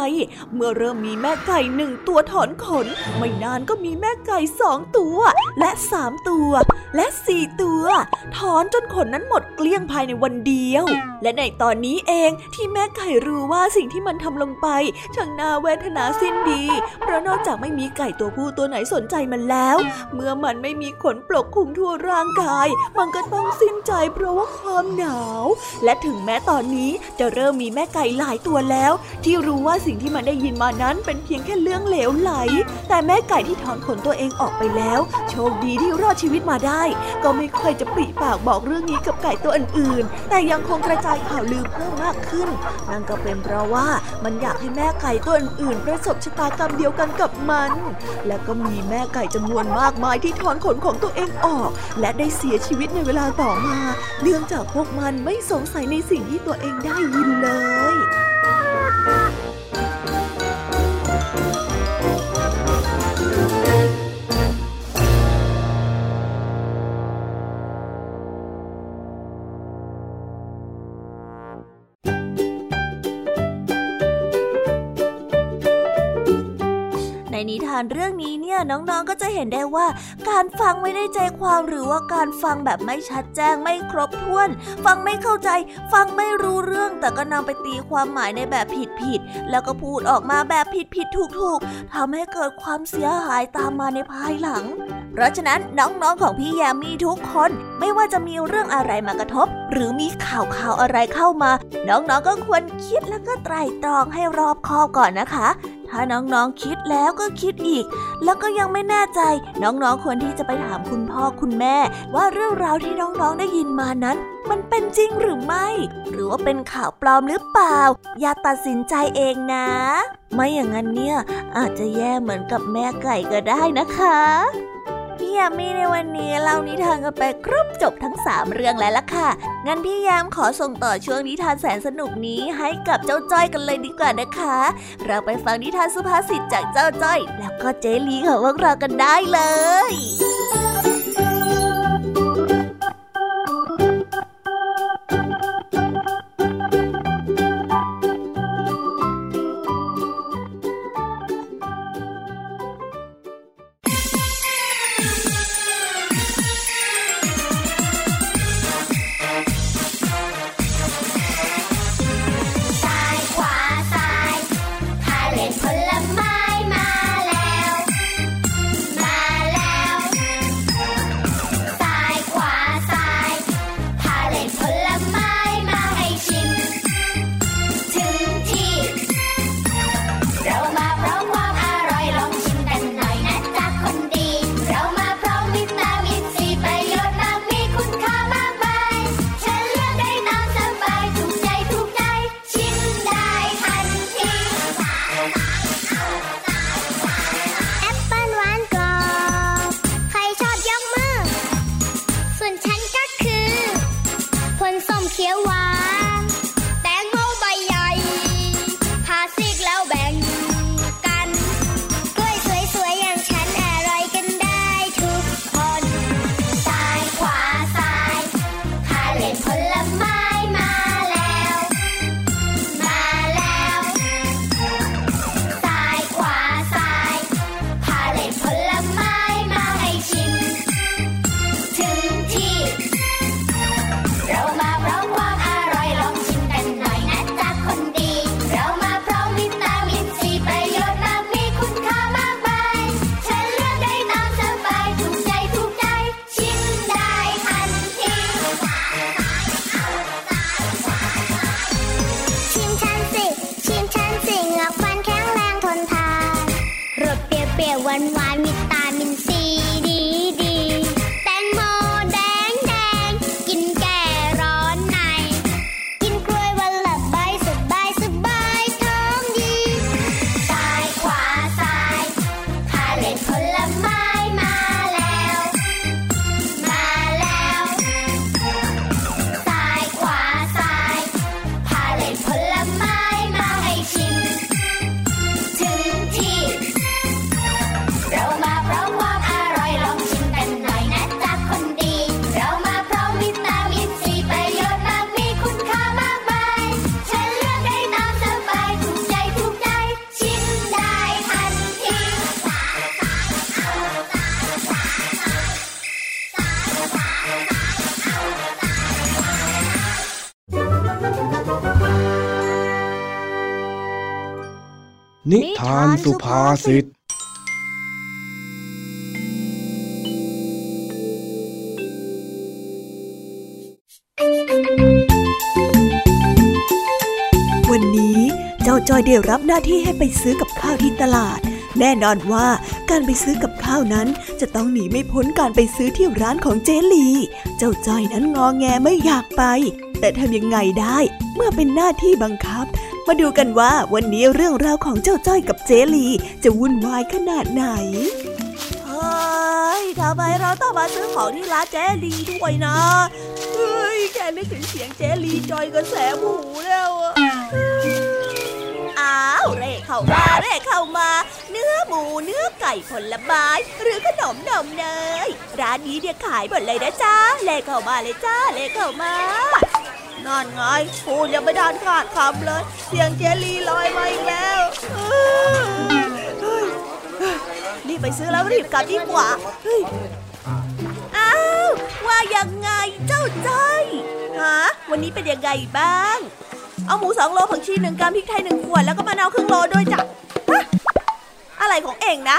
เมื่อเริ่มมีแม่ไก่หนึ่งตัวถอนขน ไม่นานก็มีแม่ไก่สองตัว และสามตัว และสี่ตัว ถอนจนขนนั้นหมดเกลี้ยงภายในวันเดียว และในตอนนี้เองที่แม่ไก่รู้ว่าสิ่งที่มันทำลงไปช่างน่าเวทนาสิ้นดี เพราะนอกจากไม่มีไก่ตัวผู้ตัวไหนสนใจมันแล้ว เมื่อมันไม่มีขนปกคลุมทั่วร่างกาย มันก็ต้องสิ้นใจเพราะว่าความหนาว และถึงแม้ตอนนี้จะเริ่มมีแม่ไก่หลายตัวแล้ว ที่รู้ว่าสิ่งที่มันได้ยินมานั้นเป็นเพียงแค่เรื่องเหลวไหล แต่แม่ไก่ที่ถอนขนตัวเองออกไปแล้ว โชคดีที่รอดชีวิตมาได้ ก็ไม่ค่อยจะปริปากบอกเรื่องนี้กับไก่ตัวอื่นๆ แต่ยังคงกระจายข่าวลือเพิ่มมากขึ้นนั่นก็เป็นเพราะว่ามันอยากให้แม่ไก่ตัวอื่นๆประสบชะตากรรมเดียวกันกับมัน และก็มีแม่ไก่จำนวนมากมายที่ถอนขนของตัวเองออก และได้เสียชีวิตในเวลาต่อมา เนื่องจากพวกมันไม่สงสัยในสิ่งที่ตัวเองได้ยินเลย ทานเรื่องนี้เนี่ยน้องๆก็จะเห็นได้ว่า การฟังไม่ได้ใจความหรือว่าการฟังแบบไม่ชัดแจ้งไม่ครบถ้วน ฟังไม่เข้าใจ ฟังไม่รู้เรื่อง แต่ก็นำไปตีความหมายในแบบผิดๆแล้วก็พูดออกมาแบบผิดๆถูกๆทำให้เกิดความเสียหายตามมาในภายหลัง เพราะฉะนั้นน้องๆของพี่แยมมีทุกคน ไม่ว่าจะมีเรื่องอะไรมากระทบ หรือมีข่าวข่าวอะไรเข้ามา น้องๆก็ควรคิดแล้วก็ไตร่ตรองให้รอบคอบก่อนนะคะ ถ้าน้องๆคิดแล้วก็คิดอีก แล้วก็ยังไม่แน่ใจ น้องๆควรที่จะไปถามคุณพ่อคุณแม่ ว่าเรื่องราวที่น้องๆได้ยินมานั้น มันเป็นจริงหรือไม่ หรือว่าเป็นข่าวปลอมหรือเปล่า อย่าตัดสินใจเองนะ ไม่อย่างนั้นเนี่ยอาจจะแย่เหมือนกับแม่ไก่ก็ได้นะคะ พี่ยามีในวันนี้เล่านิทานกันไปครบจบทั้ง 3 เรื่องแล้วล่ะค่ะ งั้นพี่ยามขอส่งต่อช่วงนิทานแสนสนุกนี้ให้กับเจ้าจ้อยกันเลยดีกว่านะคะ เราไปฟังนิทานสุภาษิตจากเจ้าจ้อย แล้วก็เจลีของพวกเรากันได้เลย นิทานสุภาษิต วันนี้เจ้าจอยได้รับหน้าที่ให้ไปซื้อกับข้าวที่ตลาด แน่นอนว่าการไปซื้อกับข้าวนั้น จะต้องหนีไม่พ้นการไปซื้อที่ร้านของเจลี เจ้าจอยนั้นงอแงไม่อยากไป แต่ทำยังไงได้ เมื่อเป็นหน้าที่บังคับ มาดูกันว่าวันนี้เรื่องราวของเจ้าจ้อยกับเจลี จะวุ่นวายขนาดไหนเฮ้ยทำไมเราต้องมาซื้อของที่ร้านเจลีด้วยนะเฮ้ยแค่นึกถึงเสียงเจลีจอยก็แสบหูแล้วอะอ้าวเร่เข้ามาเร่เข้ามา เนื้อหมูเนื้อไก่ผลไม้ หรือขนมนมเนยร้านนี้เดี๋ยวขายหมดเลยนะจ้าเล่เข้ามาเลยจ้าเล่เข้ามา นั่นไงพูดยังไม่ดานขาดคำเลย เสียงเจลีลอยมาอีกแล้วรีบไปซื้อแล้วรีบกลับดีกว่าอ้าวว่ายังไงเจ้าจ้อยฮะวันนี้เป็นยังไงบ้าง เอาหมูสองโลผักชีหนึ่งกรัมพริกไทยหนึ่งขวดแล้วก็มะนาวครึ่งโลด้วยจ้ะอะไรของเองนะ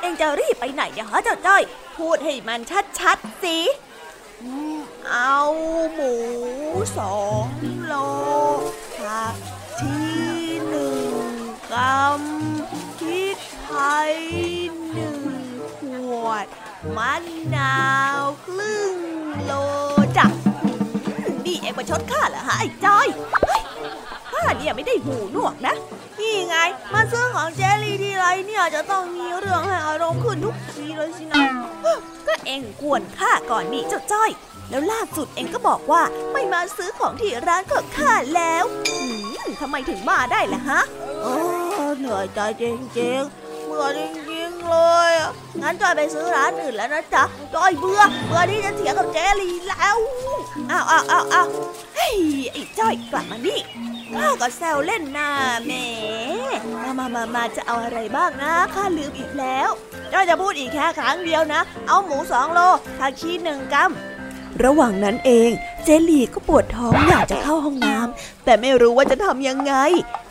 เองจะรีบไปไหนเนี่ยฮะเจ้าจ้อย พูดให้มันชัดๆสิ เอาหมูสองโลผักชีหนึ่งกรัมพริกไทยหนึ่งขวดมะนาวครึ่งโลจ้ะนี่เองมาชดข้าเหรอฮะไอ้จ้อยข้าเนี่ยไม่ได้หูหนวกนะนี่ไง มาซื้อของเจลลี่ทีไรเนี่ยจะต้องมีเรื่องให้อารมณ์ขึ้นทุกทีเลยสินะก็เองกวนข้าก่อนนี่เจ้าจ้อย แล้วล่าสุดเองก็บอกว่าไม่มาซื้อของที่ร้านของข้าแล้วหืมทำไมถึงมาได้ล่ะฮะโอ้เหนื่อยใจจริงๆเบื่อจริงๆเลยงั้นจอยไปซื้อร้านอื่นแล้วนะจ๊ะจอยเบื่อเบื่อที่จะเถียงกับเจลีแล้วอ้าวอ้าวอ้าวอ้าวเฮ้ยไอ้จ้อยกลับมานี่ข้าก็แซวเล่นนาแม่มามามามาจะเอาอะไรบ้างนะข้าลืมอีกแล้วจ้อยจะพูดอีกแค่ครั้งเดียวนะ เอาหมูสองโลผักชีหนึ่งกัม ระหว่างนั้นเองเจลีก็ปวดท้องอยากจะเข้าห้องน้ำแต่ไม่รู้ว่าจะทำยังไง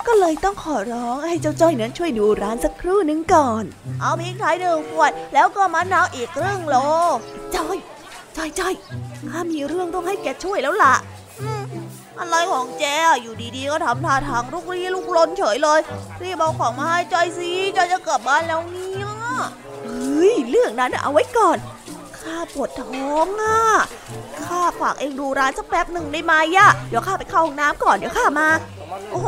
ก็เลยต้องขอร้องให้เจ้าจ้อยนั้นช่วยดูร้านสักครู่หนึ่งก่อน เอาพริกไทยหนึ่งขวดแล้วก็มะนาวอีกครึ่งโลจ้อยจ้อยจ้อยข้ามีเรื่องต้องให้แกช่วยแล้วล่ะอะไรของแจอยู่ดีๆ ก็ทำท่าทางลุกลี้ลุกลนเฉยเลยรีบเอาของมาให้จอยสิจอยจะกลับบ้านแล้วเนี่ยเฮ้ยเรื่องนั้นเอาไว้ก่อน ข้าปวดท้องอะ ข้าฝากเองดูร้านสักแป๊บหนึ่งได้ไหมอะ เดี๋ยวข้าไปเข้าห้องน้ำก่อนเดี๋ยวข้ามา โอ้โห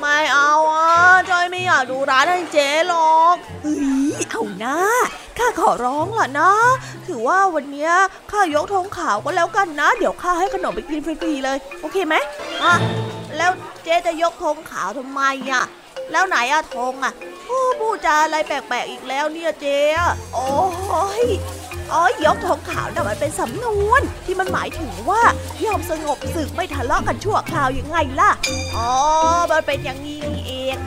ไม่เอาอะจอยไม่อยากดูร้านให้เจ๊หรอกเฮ้ยเอาหน้าข้าขอร้องล่ะนะ ถือว่าวันนี้ข้ายกธงขาวก็แล้วกันนะ เดี๋ยวข้าให้ขนมไปกินฟรีๆเลย โอเคไหมอะ แล้วเจ๊จะยกธงขาวทำไมอะ แล้วไหนอะธงอะพูดจาอะไรแปลกๆอีกแล้วเนี่ยเจ๊โอ้ย อ๋อยกธงขาวน่ะมันเป็นสำนวน ที่มันหมายถึงว่ายอมสงบศึกไม่ทะเลาะกันชั่วคราวยังไงล่ะ อ๋อ มันเป็นอย่างนี้เอง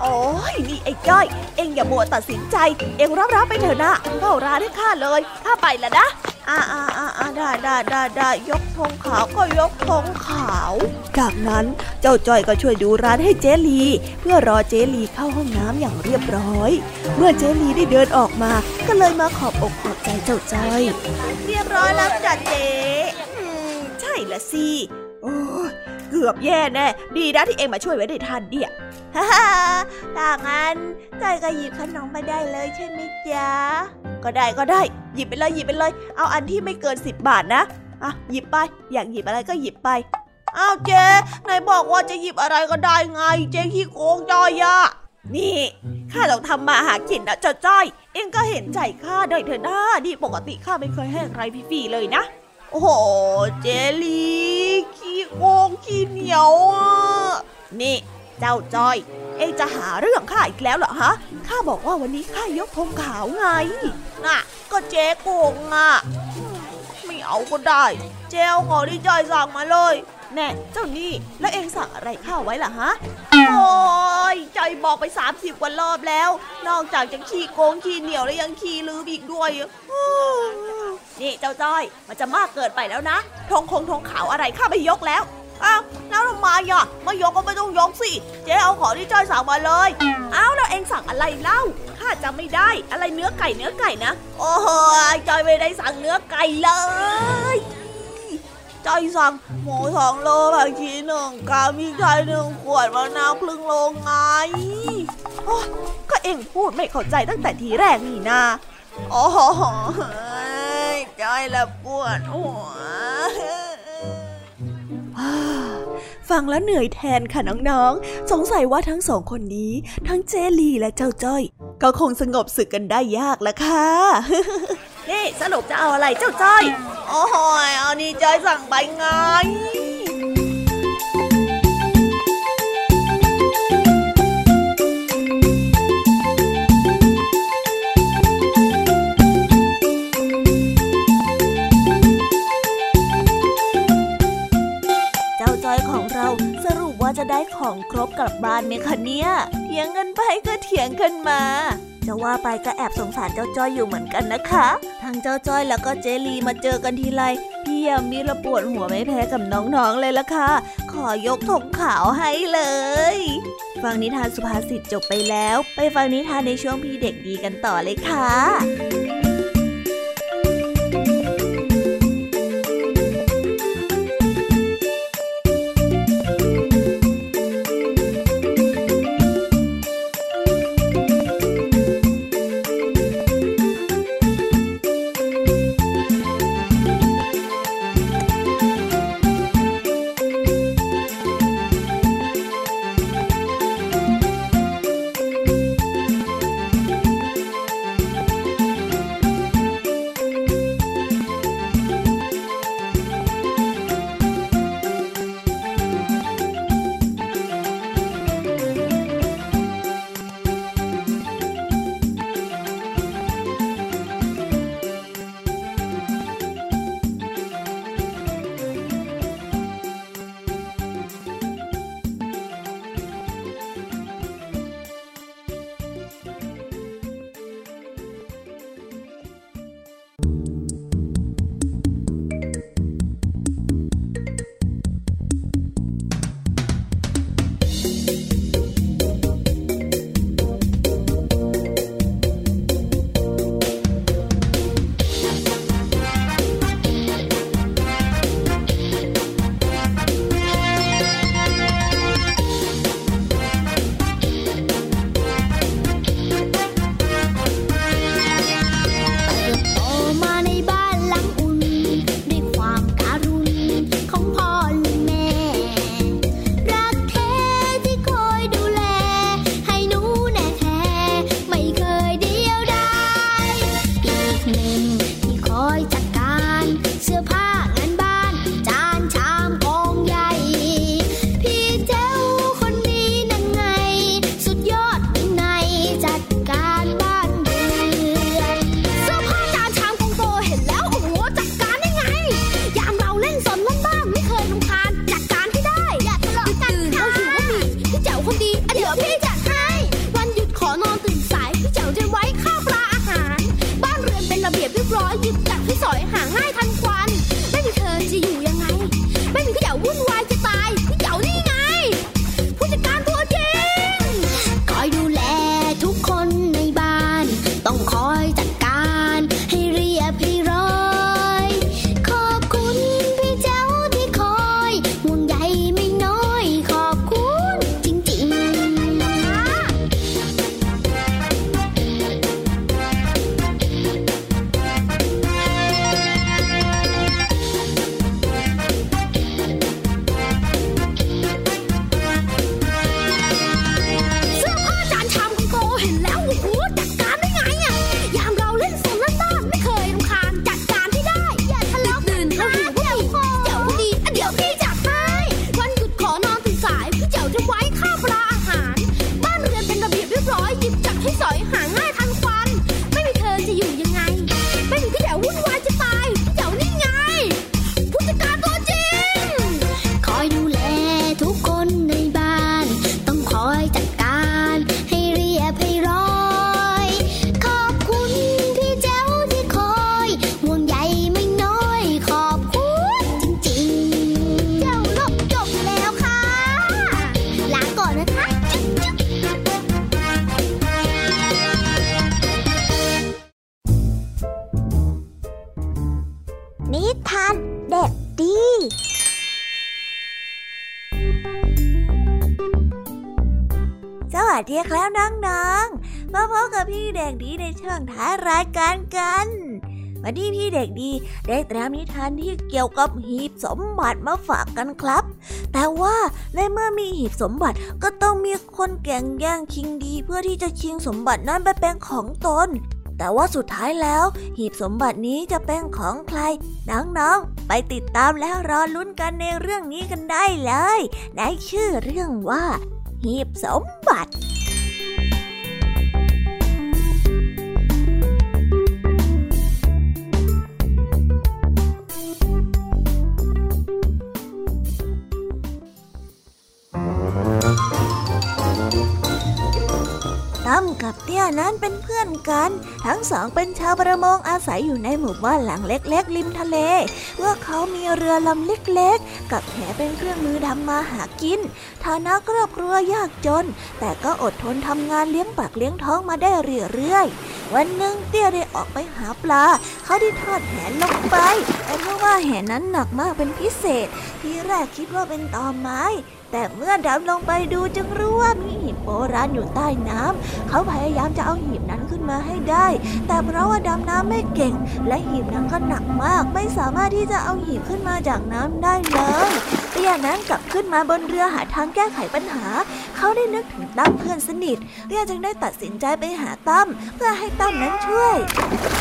โอ้ยนี่ไอ้จ้อย เอ็งอย่ามัวตัดสินใจ เอ็งรับรับไปเถอะนะเข้าร้านให้ข้าเลยข้าไปละนะอ่าอ่าอ่าได้ได้ได้ได้ยกธงขาวก็ยกธงขาว จากนั้นเจ้าจ้อยก็ช่วยดูร้านให้เจลี เพื่อรอเจลีเข้าห้องน้ำอย่างเรียบร้อย เมื่อเจลีได้เดินออกมา ก็เลยมาขอบอกขอบใจเจ้าจ้อยเรียบร้อยแล้วจ้ะเจ๊ใช่ละสิโอ้เกือบแย่แน่ ดีนะที่เองมาช่วยไว้ได้ทันเดียฮ่าฮ่าถ้างั้นจอยก็หยิบขนมไปได้เลยใช่ไหมจ๊ะ ก็ได้ก็ได้ หยิบไปเลยหยิบไปเลย เอาอันที่ไม่เกินสิบบาทนะ อะหยิบไป อยากหยิบอะไรก็หยิบไป อ้าวเจ๊ไหนบอกว่าจะหยิบอะไรก็ได้ไง เจ๊ขี้โกงจอยอะนี่ ข้าลองทำมาหากินนะจ้จ้อย เองก็เห็นใจข้าด้อยเถอะนะนี่ปกติข้าไม่เคยให้ใครฟรีๆเลยนะ โอ้โห เจลีขี้โกงขี้เหนียวอะนี่ เจ้าจอย เองจะหาเรื่องข้าอีกแล้วเหรอฮะ ข้าบอกว่าวันนี้ข้ายกธงขาวไง น่ะ ก็เจ๊โกงอะ ไม่เอาก็ได้ เจ้าขอที่จอยสั่งมาเลย แน่เจ้านี่แล้วเองสั่งอะไรข้าไว้ล่ะฮะ โอ้ยใจบอกไป 30กว่ารอบแล้ว นอกจากจะขี้โกงขี้เหนียวแล้วยังขี้ลืมอีกด้วยนี่เจ้าจ้อย มันจะมากเกินไปแล้วนะธงคงธงขาวอะไรข้าไม่ยกแล้วอ้าวแล้วทำไมอะไม่ยกก็ไม่ต้องยกสิ เจ๊เอาของที่จ้อยสั่งมาเลยอ้าวแล้วเองสั่งอะไรเล่าข้าจำไม่ได้อะไรเนื้อไก่เนื้อไก่นะ โอ้โหจอยไม่ได้สั่งเนื้อไก่เลย จสั่งหมูสองโลผักชีหนึ่งกามีไข่หนึ่งขวดมะนาวครึ่งโลไงโอ๊ยก็เองพูดไม่เข้าใจตั้งแต่ทีแรกนี่นาโอ้โหจละปวดหัว ฟังแล้วเหนื่อยแทนค่ะน้องๆ สงสัยว่าทั้งสองคนนี้ ทั้งเจลีและเจ้าจ้อย ก็คงสงบศึกกันได้ยากละค่ะนี่สรุปจะเอาอะไรเจ้าจ้อย โอ้โหเอานี่จ้อยสั่งไปไง จะได้ของครบกลับบ้านไหมคะเนี่ยเถียงกันไปก็เถียงกันมาจะว่าไปก็แอบสงสารเจ้าจ้อยอยู่เหมือนกันนะคะ ทั้งเจ้าจ้อยแล้วก็เจลีมาเจอกันทีไรพี่ยามีระปวดหัวไม่แพ้กับน้องๆเลยละค่ะ ขอยกธงขาวให้เลย ฟังนิทานสุภาษิตจบไปแล้ว ไปฟังนิทานในช่วงพี่เด็กดีกันต่อเลยค่ะ นิทานเด็กดี สวัสดีครับน้องๆ มาพบกับพี่เด็กดีในช่วงท้ายรายการกัน วันนี้พี่เด็กดีได้เตรียมนิทานที่เกี่ยวกับหีบสมบัติมาฝากกันครับ แต่ว่าในเมื่อมีหีบสมบัติก็ต้องมีคนแก่งแย่งชิงดี เพื่อที่จะชิงสมบัตินั้นไปเป็นของตน แต่ว่าสุดท้ายแล้ว หีบสมบัตินี้จะเป็นของใคร น้องๆ ไปติดตามและรอลุ้นกันในเรื่องนี้กันได้เลย ในชื่อเรื่องว่า หีบสมบัติ ตั้มกับเตี้ยนั้นเป็นเพื่อนกัน ทั้งสองเป็นชาวประมงอาศัยอยู่ในหมู่บ้านหลังเล็ก ๆ ริมทะเลเมื่อเขามีเรือลำเล็กๆ กับแหเป็นเครื่องมือทำมาหากิน ฐานะครอบครัวยากจน แต่ก็อดทนทำงานเลี้ยงปากเลี้ยงท้องมาได้เรื่อยๆ วันหนึ่งเตี้ยได้ออกไปหาปลา เขาได้ทอดแหลงไปแต่เพราะว่าแหนั้นหนักมากเป็นพิเศษ ที่แรกคิดว่าเป็นตอไม้ แต่เมื่อดำลงไปดูจึงรู้ว่ามีหีบโบราณอยู่ใต้น้ำ เขาพยายามจะเอาหีบนั้นขึ้นมาให้ได้ แต่เพราะว่าดำน้ำไม่เก่ง และหีบนั้นก็หนักมาก ไม่สามารถที่จะเอาหีบขึ้นมาจากน้ำได้เลยเตี้ยนั้นกลับขึ้นมาบนเรือหาทางแก้ไขปัญหา เขาได้นึกถึงตั้มเพื่อนสนิทเตี้ยจึงได้ตัดสินใจไปหาตั้มเพื่อให้ตั้มนั้นช่วย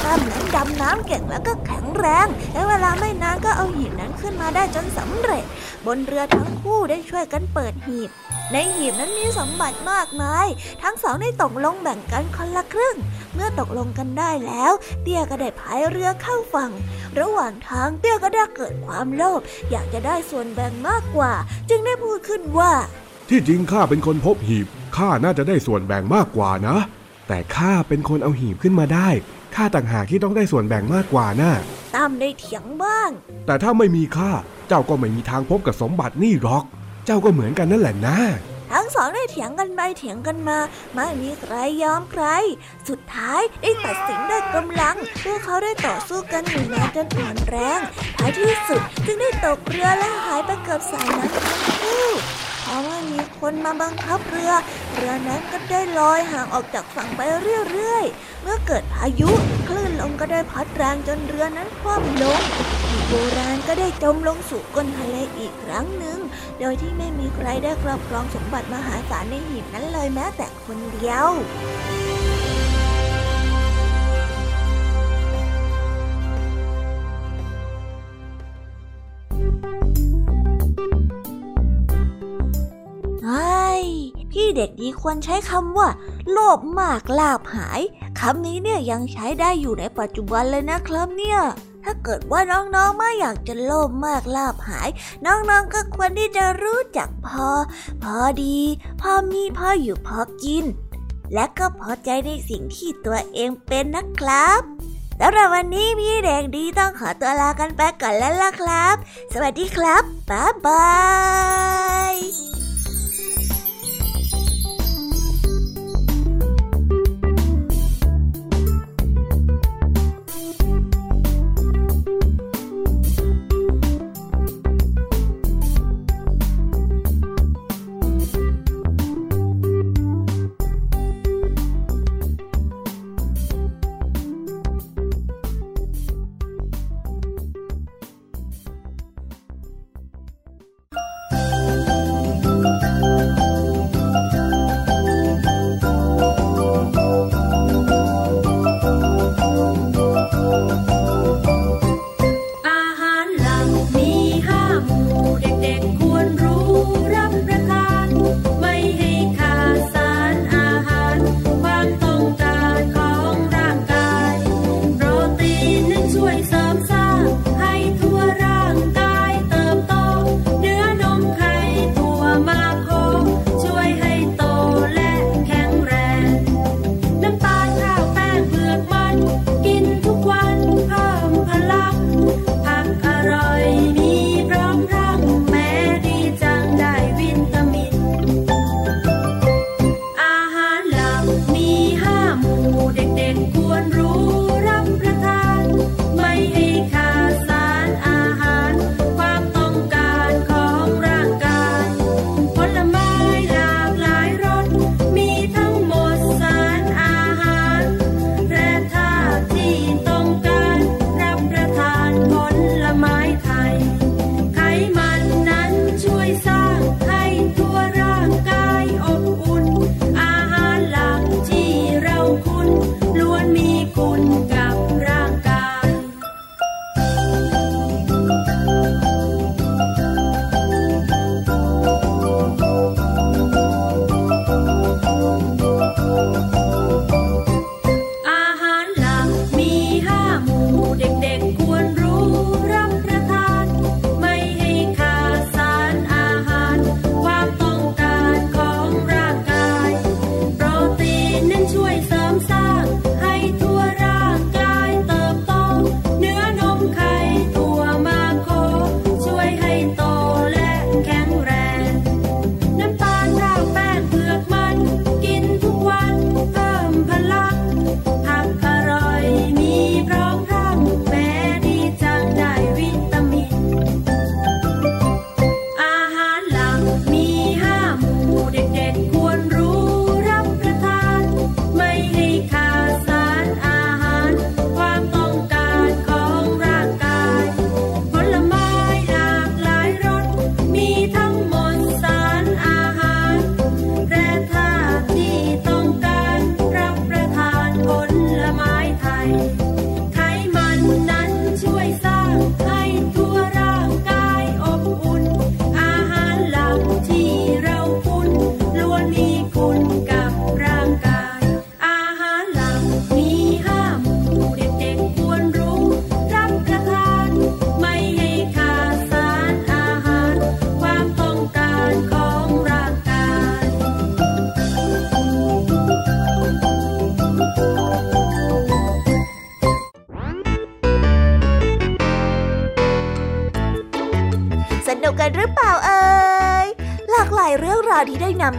ตั้มนั้นดำน้ำเก่งแล้วก็แข็งแรงและเวลาไม่นานก็เอาหีบนั้นขึ้นมาได้จนสำเร็จ บนเรือทั้งคู่ได้ช่วยกันเปิดหีบ ในหีบนั้นมีสมบัติมากมาย ทั้งสองได้ตกลงแบ่งกันคนละครึ่ง เมื่อตกลงกันได้แล้ว เตี้ยก็ได้พายเรือเข้าฝั่ง ระหว่างทางเตี้ยก็ได้เกิดความโลภอยากจะได้ส่วนแบ่งมากกว่า จึงได้พูดขึ้นว่า ที่จริงข้าเป็นคนพบหีบข้าน่าจะได้ส่วนแบ่งมากกว่านะ แต่ข้าเป็นคนเอาหีบขึ้นมาได้ข้าต่างหากที่ต้องได้ส่วนแบ่งมากกว่านะ่ะตั้มได้เถียงบ้าง แต่ถ้าไม่มีข้า เจ้าก็ไม่มีทางพบกับสมบัตินี่หรอกเจ้าก็เหมือนกันนั่นแหละนะทั้งสองได้เถียงกันไปเถียงกันมา ไม่มีใครยอมใคร สุดท้ายได้ตัดสินด้วยกำลัง พวกเขาได้ต่อสู้กันอยู่นานจนอ่อนแรง ท้ายที่สุดจึงได้ตกเรือและหายไปกับสายน้ำทั้งคู่ ราะว่ามีคนมาบังคับเรือ เรือนั้นก็ได้ลอยห่างออกจากฝั่งไปเรื่อยๆ เมื่อเกิดพายุคลื่นลมก็ได้พัดแรงจนเรือนั้นคว่ำลงโบราณก็ได้จมลงสู่ก้นทะเลอีกครั้งหนึ่ง โดยที่ไม่มีใครได้ครอบครองสมบัติมหาศาลในหีบนั้นเลยแม้แต่คนเดียว พี่เด็กดีควรใช้คำว่า โลภมากลาบหายคำนี้เนี่ยยังใช้ได้อยู่ในปัจจุบันเลยนะครับเนี่ย ถ้าเกิดว่าน้องๆไม่อยากจะโลภมากลาบหาย น้องๆก็ควรที่จะรู้จักพอ พอดี พอมีพออยู่พอกิน และก็พอใจในสิ่งที่ตัวเองเป็นนะครับสำหรับวันนี้พี่เด็กดีต้องขอตัวลากันไปก่อนแล้วล่ะครับ สวัสดีครับ บ๊ายบาย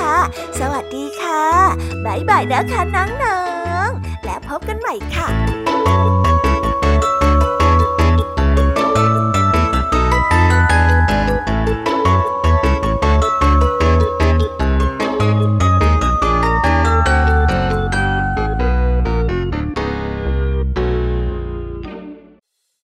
่ะค่ะ สวัสดีค่ะ บ๊ายบายนะคะน้องๆ แล้วพบกันใหม่ค่ะ